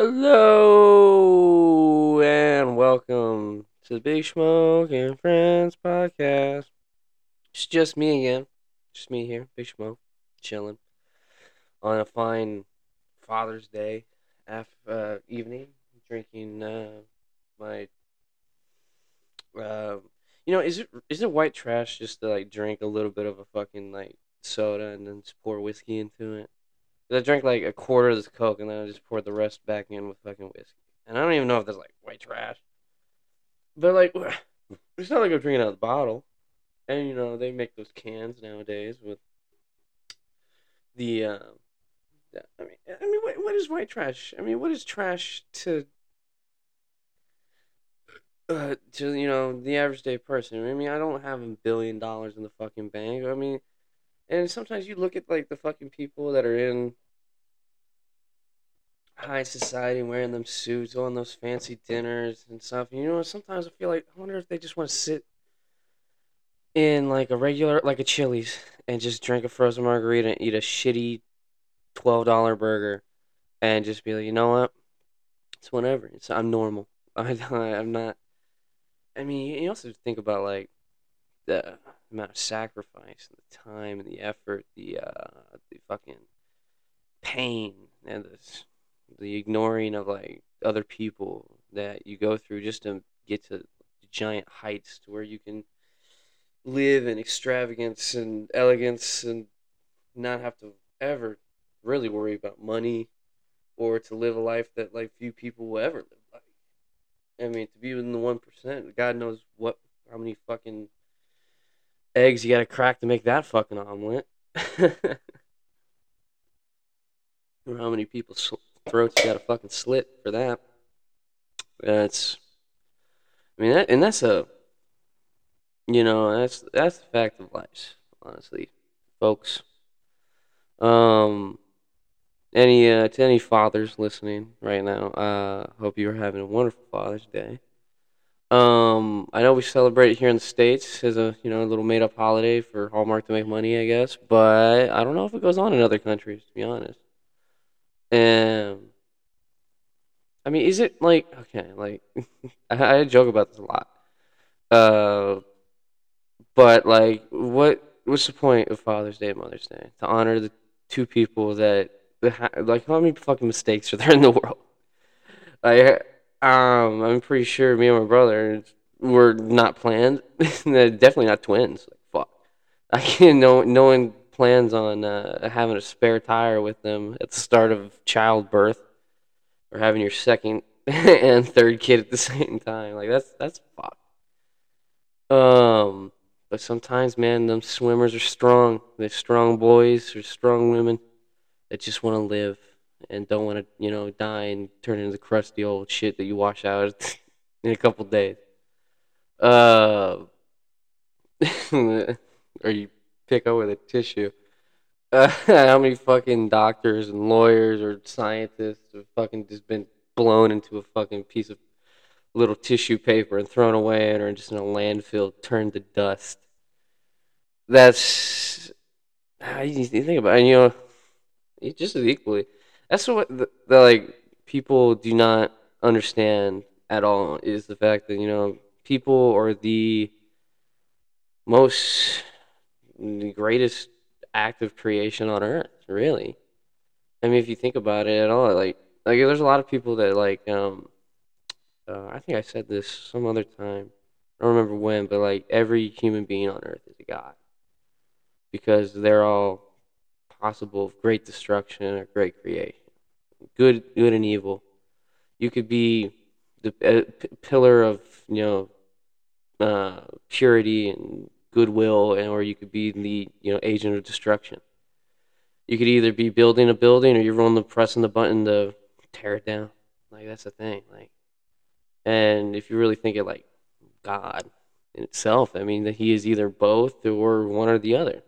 Hello and welcome to the Big Smoke and Friends podcast. It's just me again. Just me here, Big Smoke, chilling on a fine Father's Day af- uh, evening, drinking uh, my. Uh, you know, is it is it white trash just to like drink a little bit of a fucking like soda and then pour whiskey into it? I drank like a quarter of this Coke and then I just poured the rest back in with fucking whiskey. And I don't even know if that's like white trash. But like, it's not like I'm drinking out of the bottle. And you know, they make those cans nowadays with the. Uh, I mean, I mean, what, what is white trash? I mean, what is trash to uh, to you know the average day person? I mean, I don't have a billion dollars in the fucking bank. I mean, and sometimes you look at like the fucking people that are in high society wearing them suits, on those fancy dinners and stuff. You know, sometimes I feel like I wonder if they just want to sit in like a regular like a Chili's and just drink a frozen margarita and eat a shitty twelve dollar burger and just be like, you know what? It's whatever. It's I'm normal. I I'm not. I mean, you also think about like the amount of sacrifice and the time and the effort, the uh, the fucking pain and the the ignoring of like other people that you go through just to get to giant heights to where you can live in extravagance and elegance and not have to ever really worry about money or to live a life that like few people will ever live like. I mean, to be in the one percent, God knows what how many fucking eggs you got to crack to make that fucking omelet. or how many people's throats you got to fucking slit for that. That's, I mean, that, and that's a, you know, that's that's the fact of life, honestly, folks. Um, any uh, to any fathers listening right now, uh, hope you are having a wonderful Father's Day. Um, I know we celebrate here in the states as a you know a little made up holiday for Hallmark to make money, I guess. But I don't know if it goes on in other countries, to be honest. And I mean, is it like okay? Like I, joke about this a lot. Uh, but like, what what's the point of Father's Day, and Mother's Day? To honor the two people that like how many fucking mistakes are there in the world? I um, I'm pretty sure me and my brother were not planned. Definitely not twins. Like, fuck. I can't. No, no one plans on uh, having a spare tire with them at the start of childbirth, or having your second and third kid at the same time. Like that's that's fuck. Um, but sometimes, man, them swimmers are strong. They're strong boys or strong women that just want to live and don't want to, you know, die and turn into the crusty old shit that you wash out in a couple days. Uh, or you pick up with a tissue. Uh, how many fucking doctors and lawyers or scientists have fucking just been blown into a fucking piece of little tissue paper and thrown away and or just in a landfill turned to dust? That's you think about it. And, you know, it just as equally that's what the, the like people do not understand at all is the fact that you know people are the most the greatest act of creation on earth really. I mean if you think about it at all like like there's a lot of people that like um uh, i think i said this some other time. I don't remember when but like every human being on earth is a god. Because they're all possible of great destruction or great creation. Good, good and evil. You could be the uh, p- pillar of you know uh, purity and goodwill, and or you could be the you know agent of destruction. You could either be building a building or you're on the pressing the button to tear it down. Like that's the thing. Like, and if you really think it like God in itself, I mean that He is either both or one or the other.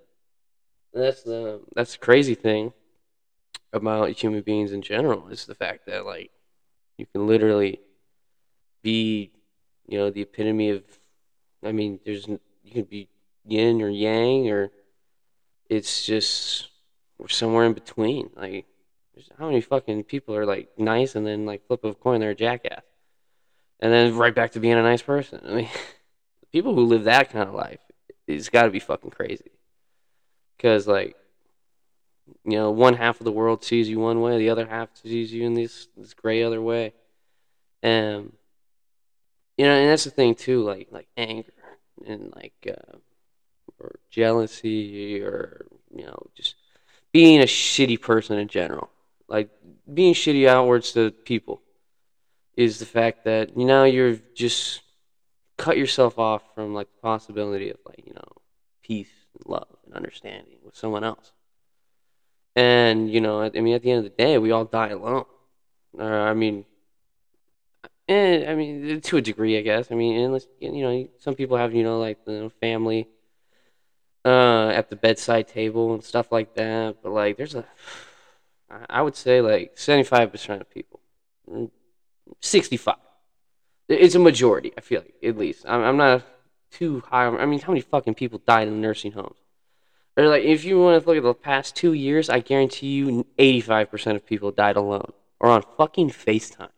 And that's the that's the crazy thing about human beings in general is the fact that like you can literally be you know the epitome of i mean there's you can be yin or yang or it's just we're somewhere in between like how many fucking people are like nice and then like flip of a coin they're a jackass, and then right back to being a nice person. I mean, people who live that kind of life, it's got to be fucking crazy. Because like, you know, one half of the world sees you one way, the other half sees you in this this gray other way, and you know, and that's the thing too, like like anger and like uh, or jealousy or you know just being a shitty person in general, like being shitty outwards to people, is the fact that you know you're just cut yourself off from like the possibility of like you know peace and love and understanding with someone else. And you know, I mean, at the end of the day, we all die alone. Or I mean, and I mean, eh, to a degree, I guess. I mean, unless you know, some people have you know like the family uh, at the bedside table and stuff like that. But like, there's a, I would say like 75% of people, mm, 65. It's a majority. I feel like at least. I'm, I'm not too high. I mean, how many fucking people died in nursing homes? Or like, if you want to look at the past two years, I guarantee you, 85% of people died alone or on fucking FaceTime.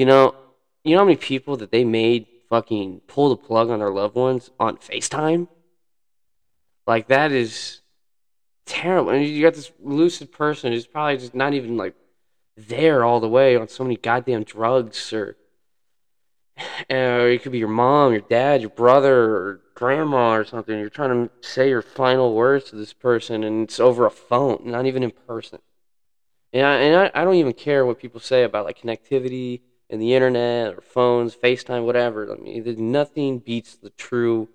You know, you know how many people that they made fucking pull the plug on their loved ones on FaceTime? Like that is terrible. And you got this lucid person who's probably just not even like there all the way on so many goddamn drugs or or it could be your mom, your dad, your brother, or grandma or something. You're trying to say your final words to this person, and it's over a phone, not even in person. And I, and I, I don't even care what people say about like connectivity and the internet or phones, FaceTime, whatever. I mean, there's nothing beats the true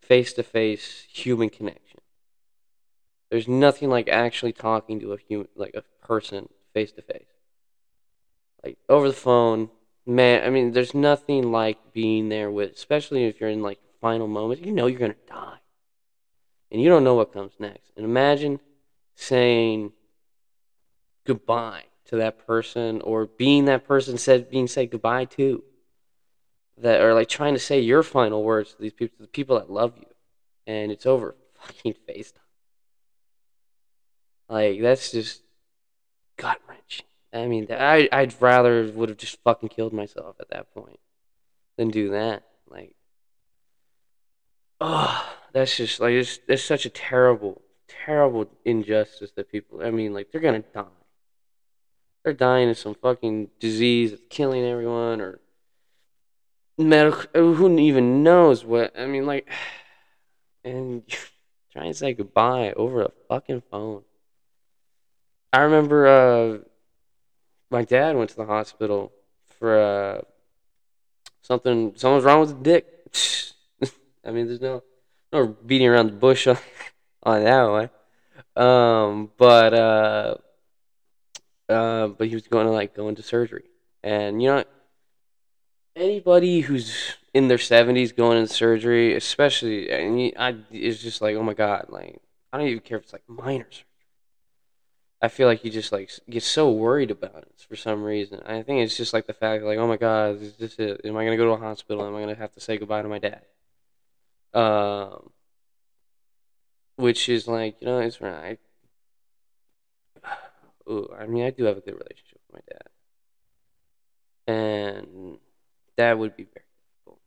face to face human connection. There's nothing like actually talking to a human, like a person, face to face. Like over the phone, man. I mean, there's nothing like being there with, especially if you're in like final moments. You know you're gonna die, and you don't know what comes next. And imagine saying goodbye to that person, or being that person said being said goodbye to that are like trying to say your final words to these people, to the people that love you, and it's over fucking FaceTime. Like that's just gut wrenching. I mean, I I'd rather would have just fucking killed myself at that point than do that. Like, oh, that's just like it's it's such a terrible, terrible injustice that people. I mean, like they're gonna die. They're dying of some fucking disease that's killing everyone, or medical. Who even knows what? I mean, like, and trying to say goodbye over a fucking phone. I remember uh, my dad went to the hospital for uh, something. Something's wrong with the dick. I mean, there's no no beating around the bush on, on that one. Um, but uh, uh, but he was going to like go into surgery, and you know anybody who's in their 70s going into surgery, especially, and I, it's just like, oh my god, like I don't even care if it's like minor surgery. I feel like you just like get so worried about it for some reason. I think it's just like the fact, like, oh my god, is this it? Am I gonna go to a hospital? Am I gonna have to say goodbye to my dad? Um, which is like, you know, it's right. Ooh, I mean, I do have a good relationship with my dad, and that would be very difficult.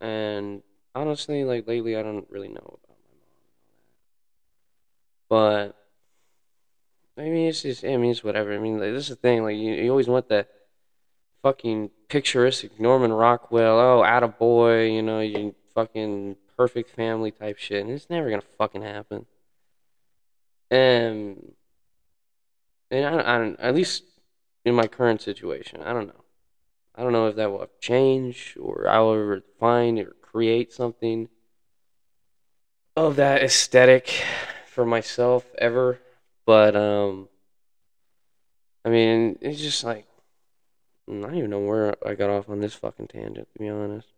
And honestly, like lately, I don't really know about my mom and all that. But I mean, it's just, I mean, it's whatever. I mean, like, this is the thing. Like, you, you always want that fucking picturesque Norman Rockwell. Oh, out boy, you know, you fucking perfect family type shit, and it's never gonna fucking happen. And and I, I don't, at least in my current situation, I don't know. I don't know if that will change or I will ever find or create something of that aesthetic for myself ever. But um I mean it's just like I don't even know where I got off on this fucking tangent to be honest.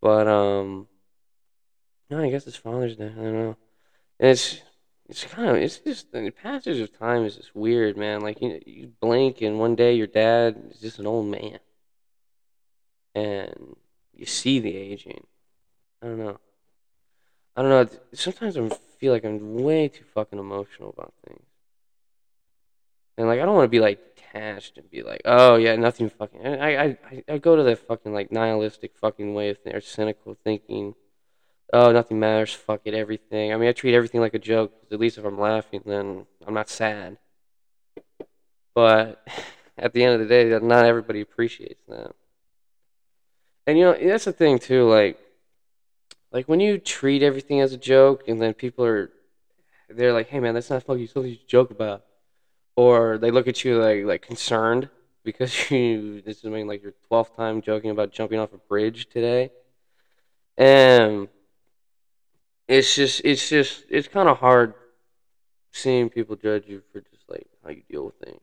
But um no, I guess it's Father's Day. I don't know. It's it's kind of it's just the passage of time is just weird, man. Like you you blink and one day your dad is just an old man, and you see the aging. I don't know. I don't know. Sometimes I feel like I'm way too fucking emotional about things. And like I don't want to be like detached and be like, oh yeah, nothing fucking. I I I, go to the fucking like nihilistic fucking way of or cynical thinking. Oh, nothing matters. Fuck it, everything. I mean, I treat everything like a joke. At least if I'm laughing, then I'm not sad. But at the end of the day, not everybody appreciates that. And you know, that's the thing too. Like, like when you treat everything as a joke, and then people are, they're like, "Hey man, that's not fucking something you joke about," or they look at you like like concerned because you this is maybe like your twelfth time joking about jumping off a bridge today, and it's just it's just it's kind of hard seeing people judge you for just like how you deal with things.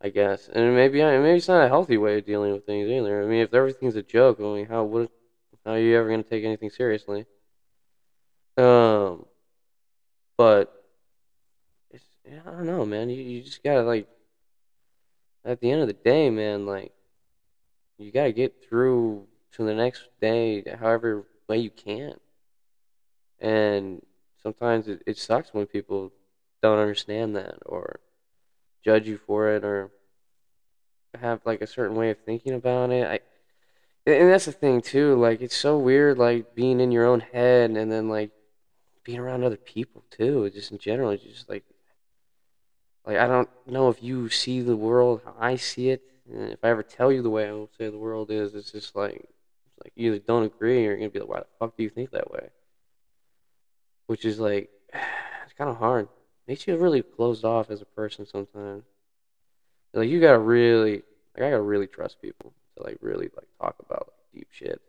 I guess, and maybe maybe it's not a healthy way of dealing with things either. I mean, if everything's a joke, I mean, how would how are you ever gonna take anything seriously? Um, but it's I don't know, man. You you just gotta like at the end of the day, man, like you gotta get through to the next day, however way you can. And sometimes it, it sucks when people don't understand that or judge you for it or have like a certain way of thinking about it. I and that's the thing too. Like it's so weird, like being in your own head and then like being around other people too. Just in general, just like like I don't know if you see the world how I see it. And if I ever tell you the way I will say the world is, it's just like like you either don't agree or you're gonna be like, why the fuck do you think that way? Which is like it's kind of hard makes you really closed off as a person sometimes. Like you gotta really, like I gotta really trust people to like really like talk about like, deep shit.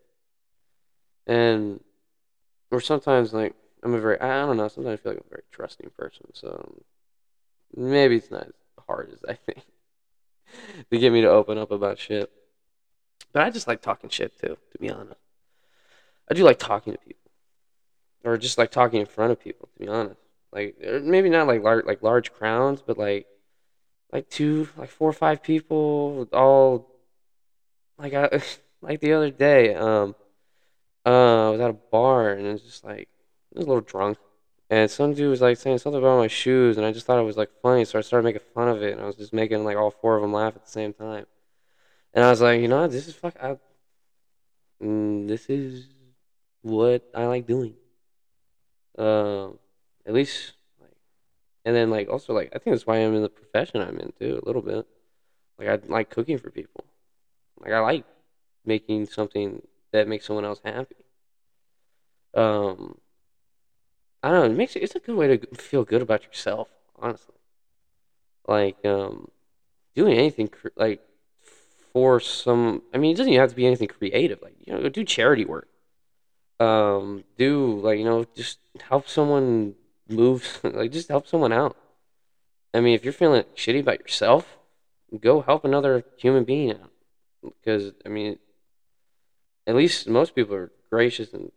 And or sometimes like I'm a very I don't know. Sometimes I feel like I'm a very trusting person. So maybe it's not as hard as I think to get me to open up about shit. But I just like talking shit too, to be honest. I do like talking to people, or just like talking in front of people, to be honest. Like er, maybe not like large like large crowds, but like like two like four or five people all like I like the other day um uh I was at a bar and it was just like I was a little drunk and some dude was like saying something about my shoes and I just thought it was like funny so I started making fun of it and I was just making like all four of them laugh at the same time and I was like you know this is fuck I, mm, this is what I like doing um at least like, and then like also like I think that's why I'm in the profession I'm in too a little bit. Like I like cooking for people. Like I like making something that makes someone else happy. Um, I don't know. It makes it's a good way to feel good about yourself, honestly. Like um, doing anything like for some. I mean, it doesn't even have to be anything creative. Like you know, do charity work. Um, do like you know, just help someone move, like just help someone out. I mean, if you're feeling shitty about yourself, go help another human being out. Because I mean, at least most people are gracious and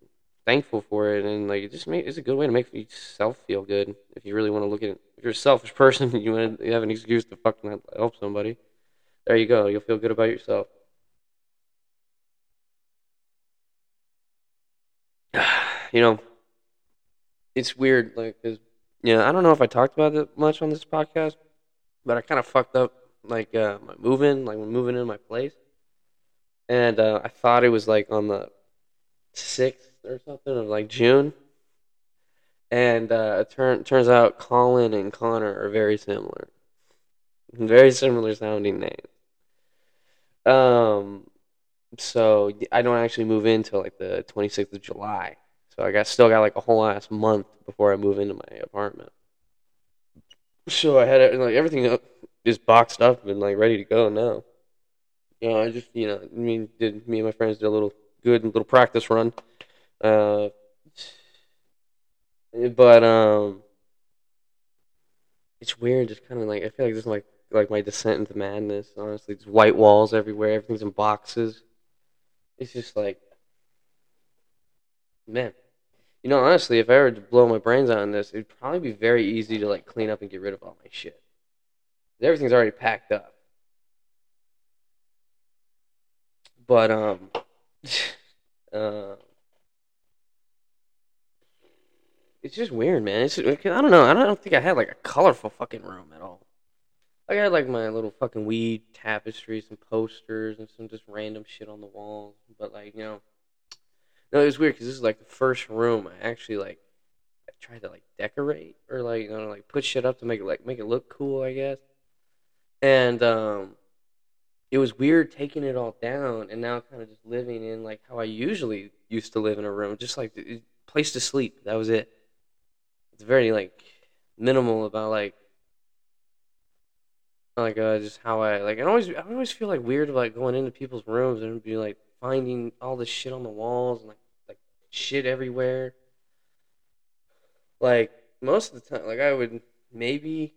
thankful for it, and like it just make, it's a good way to make yourself feel good. If you really want to look at it, if you're a selfish person, you want to, have an excuse to fucking help somebody. There you go. You'll feel good about yourself. you know, it's weird, like, cause yeah, I don't know if I talked about it much on this podcast, but I kind of fucked up like uh, my moving, like when moving in my place, and uh, I thought it was like on the sixth or something of like June, and uh, it turn, turns out Colin and Connor are very similar, very similar sounding names. Um, so I don't actually move in until like the twenty sixth of July. So I got still got like a whole ass month before I move into my apartment. So I had like everything up, is boxed up and like ready to go now. You know, I just you know, I mean, did me and my friends did a little good little practice run. Uh, but um, it's weird. Just kind of like I feel like this is like like my descent into madness. Honestly, just white walls everywhere. Everything's in boxes. It's just like man, you know, honestly, if I were to blow my brains out on this, it'd probably be very easy to like clean up and get rid of all my shit. Everything's already packed up. But um, uh, it's just weird, man. It's I don't know. I don't think I had like a colorful fucking room at all. I had like my little fucking weed tapestries and posters and some just random shit on the walls. But like you know, no, it was weird because this is like the first room I actually like I tried to like decorate or like you know like put shit up to make it like make it look cool, I guess. And um, it was weird taking it all down and now kind of just living in like how I usually used to live in a room, just like place to sleep. That was it. It's very like minimal about like like uh just how I like I always I always feel like weird about going into people's rooms and be like finding all this shit on the walls and like like shit everywhere. Like most of the time like I would maybe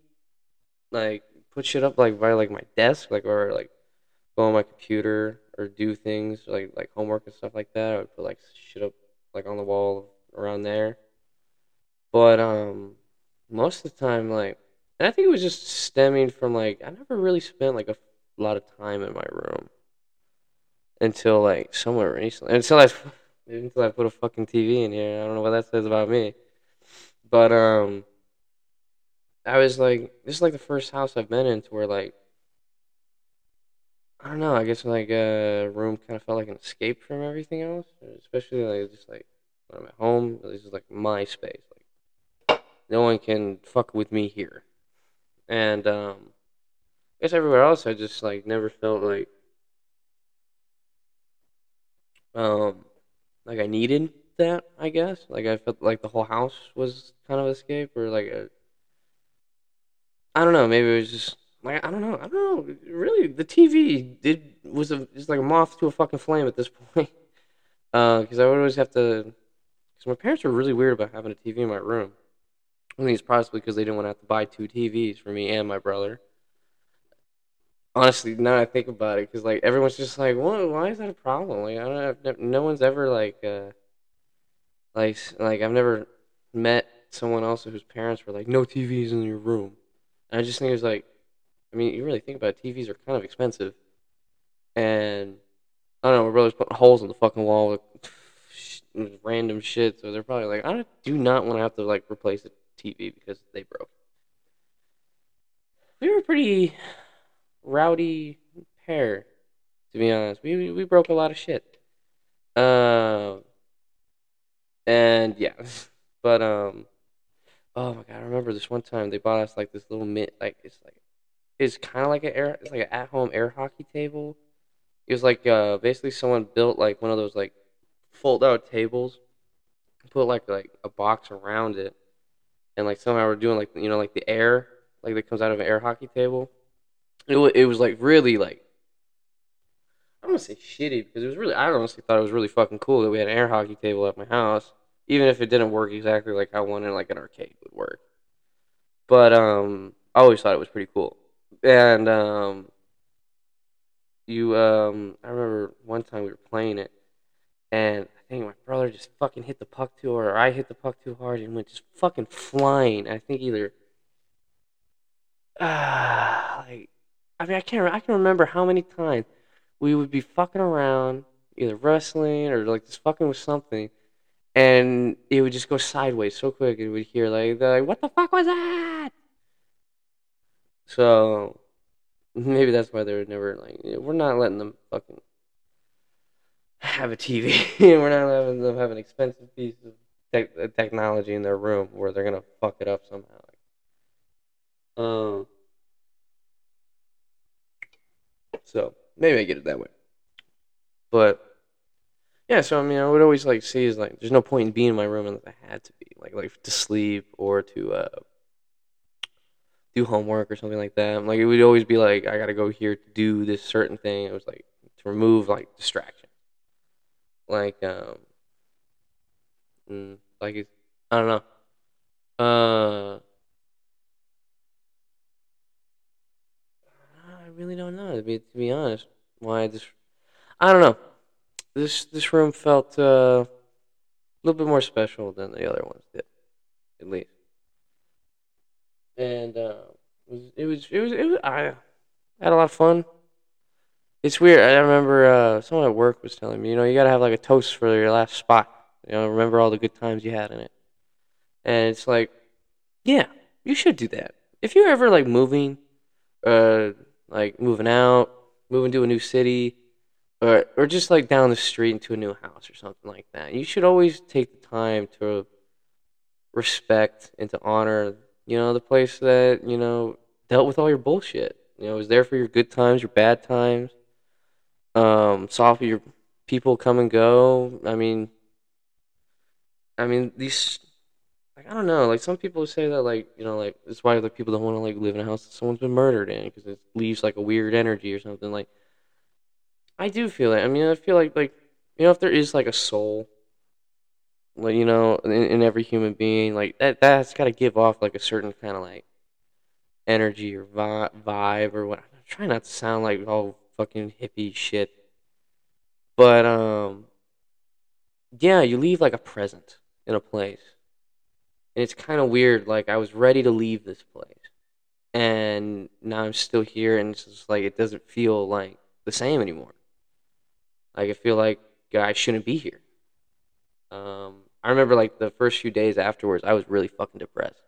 like put shit up like by like my desk, like or like go on my computer or do things like like homework and stuff like that. I would put like shit up like on the wall around there. But um most of the time like and I think it was just stemming from like I never really spent like a lot of time in my room until like somewhere recently. Until I until I put a fucking TV in here. I don't know what that says about me. But um I was like this is like the first house I've been in to where like I don't know. I guess like a uh, room kind of felt like an escape from everything else, especially like just like when I'm at home. This is like my space. Like no one can fuck with me here, and um, I guess everywhere else I just like never felt like um like I needed that. I guess like I felt like the whole house was kind of escape or like I don't know. Maybe it was just like I don't know. I don't know. Really, the TV did was a just like a moth to a fucking flame at this point. Because uh, I would always have to. Because my parents were really weird about having a TV in my room. I think it's possibly because they didn't want to have to buy two TVs for me and my brother. Honestly, now I think about it, because like everyone's just like, "What? Why is that a problem?" Like I don't. Have, no one's ever like, uh, like, like I've never met someone else whose parents were like, "No TVs in your room." And I just think it was like, I mean, you really think about it, TVs are kind of expensive. And I don't know, my brother's putting holes in the fucking wall with, random shit, so they're probably like, I do not want to have to like replace a TV because they broke. We were a pretty rowdy pair, to be honest. We we, broke a lot of shit. Um, and yeah, but um, oh my god, I remember this one time they bought us like this little mint, like it's like is kind of like an air, it's like an at-home air hockey table. It was like uh, basically someone built like one of those like fold-out tables, and put like like a box around it, and like somehow we're doing like you know like the air like that comes out of an air hockey table. It was, it was like really like I don't want to say shitty because it was really I honestly thought it was really fucking cool that we had an air hockey table at my house, even if it didn't work exactly like I wanted like an arcade would work. But um, I always thought it was pretty cool and um, you um, I remember one time we were playing it, and I think my brother just fucking hit the puck too hard, or I hit the puck too hard, and went just fucking flying. I think either, ah, uh, like, I mean, I can't, I can remember how many times we would be fucking around, either wrestling or like just fucking with something, and it would just go sideways so quick, and we'd hear like, like, what the fuck was that? So maybe that's why they're never like we're not letting them fucking have a TV. and we're not letting them have an expensive piece of te- technology in their room where they're gonna fuck it up somehow. Um. So maybe I get it that way, but yeah. So I mean, I would always like see is like there's no point in being in my room unless I had to be like like to sleep or to uh do homework or something like that. Like it would always be like I got to go here to do this certain thing. It was like to remove like distraction. Like um, mm, like it's I don't know. Uh, I really don't know to be to be honest. Why this? I don't know. This this room felt uh, a little bit more special than the other ones did, at least and uh, it was it was it was, it was I had a lot of fun. It's weird. I remember uh, someone at work was telling me, you know, you gotta have like a toast for your last spot. You know, remember all the good times you had in it. And it's like, yeah, you should do that. If you're ever like moving, uh, like moving out, moving to a new city, or or just like down the street into a new house or something like that, you should always take the time to respect and to honor, you know, the place that you know dealt with all your bullshit. You know, was there for your good times, your bad times. Um, your people come and go. I mean, I mean these. Like I don't know. Like some people say that, like you know, like it's why like people don't want to like live in a house that someone's been murdered in because it leaves like a weird energy or something. Like I do feel it. I mean, I feel like like you know, if there is like a soul, like you know, in, in every human being, like that that's got to give off like a certain kind of like energy or vi- vibe or what. I'm trying not to sound like all fucking hippie shit, but um, yeah, you leave like a present in a place, and it's kind of weird. Like I was ready to leave this place, and now I'm still here, and it's just like it doesn't feel like the same anymore. Like I feel like I shouldn't be here. Um, I remember like the first few days afterwards, I was really fucking depressed.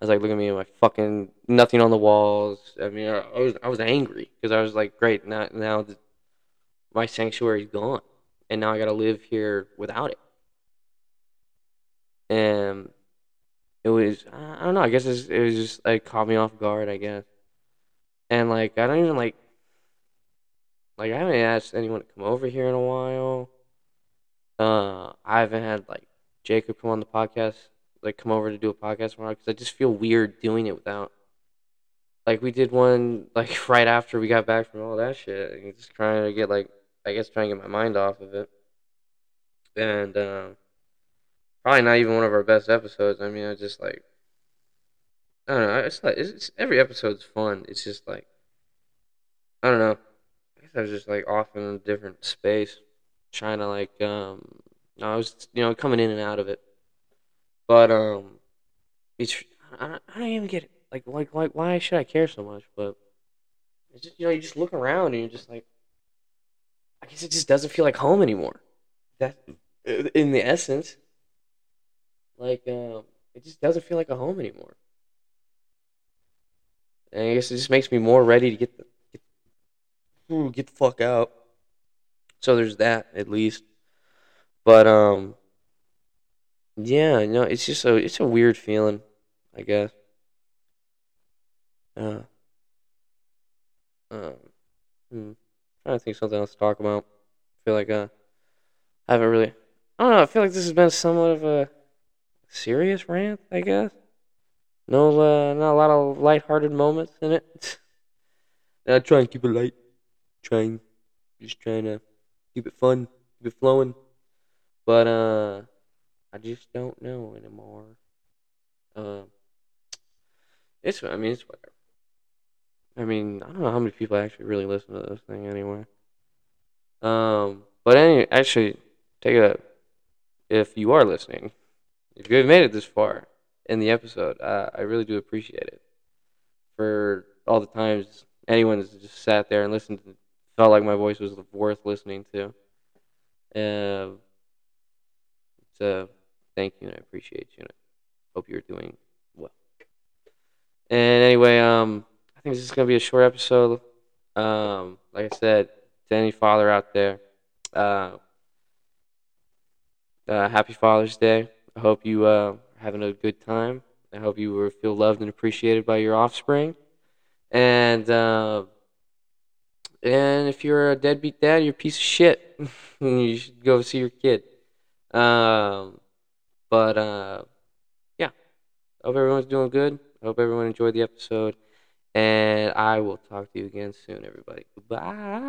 I was like, look at me, my fucking nothing on the walls. I mean, I, I was I was angry because I was like, great, now now the, my sanctuary's gone, and now I got to live here without it. And it was I don't know. I guess it was, it was just like caught me off guard. I guess, and like I don't even like like I haven't asked anyone to come over here in a while. Uh, I haven't had like Jacob come on the podcast like come over to do a podcast tomorrow because I just feel weird doing it without. Like we did one like right after we got back from all that shit, and just trying to get like I guess trying to get my mind off of it, and um, probably not even one of our best episodes. I mean, I just like I don't know. It's like it's, it's every episode's fun. It's just like I don't know. I guess I was just like off in a different space, trying to like um. I was you know coming in and out of it. But um, it's I don't, I don't even get it. Like like like why should I care so much? But it's just you know you just look around and you're just like, I guess it just doesn't feel like home anymore. That in the essence, like um, it just doesn't feel like a home anymore. And I guess it just makes me more ready to get the get, ooh, get the fuck out. So there's that at least. But um yeah, no, it's just a it's a weird feeling, I guess. Uh, um, hmm. trying to think of something else to talk about. I feel like uh, I haven't really. I don't know. I feel like this has been somewhat of a serious rant. I guess. No, uh, not a lot of light-hearted moments in it. I try and keep it light. Trying, just trying to keep it fun, keep it flowing. But uh. I just don't know anymore. Um, it's I mean it's whatever. I mean I don't know how many people actually really listen to this thing anyway. Um, but anyway, actually, take a if you are listening, if you have made it this far in the episode, uh, I really do appreciate it. For all the times anyone has just sat there and listened, to, felt like my voice was worth listening to. Uh, so thank you and I appreciate you and I hope you're doing well. And anyway, um, I think this is gonna be a short episode. Um, like I said, to any father out there, uh, uh, happy Father's Day. I hope you uh, having a good time. I hope you were, feel loved and appreciated by your offspring. And uh, and if you're a deadbeat dad, you're a piece of shit. you should go see your kid. Um, but uh, yeah, I hope everyone's doing good. I hope everyone enjoyed the episode. And I will talk to you again soon, everybody. Bye.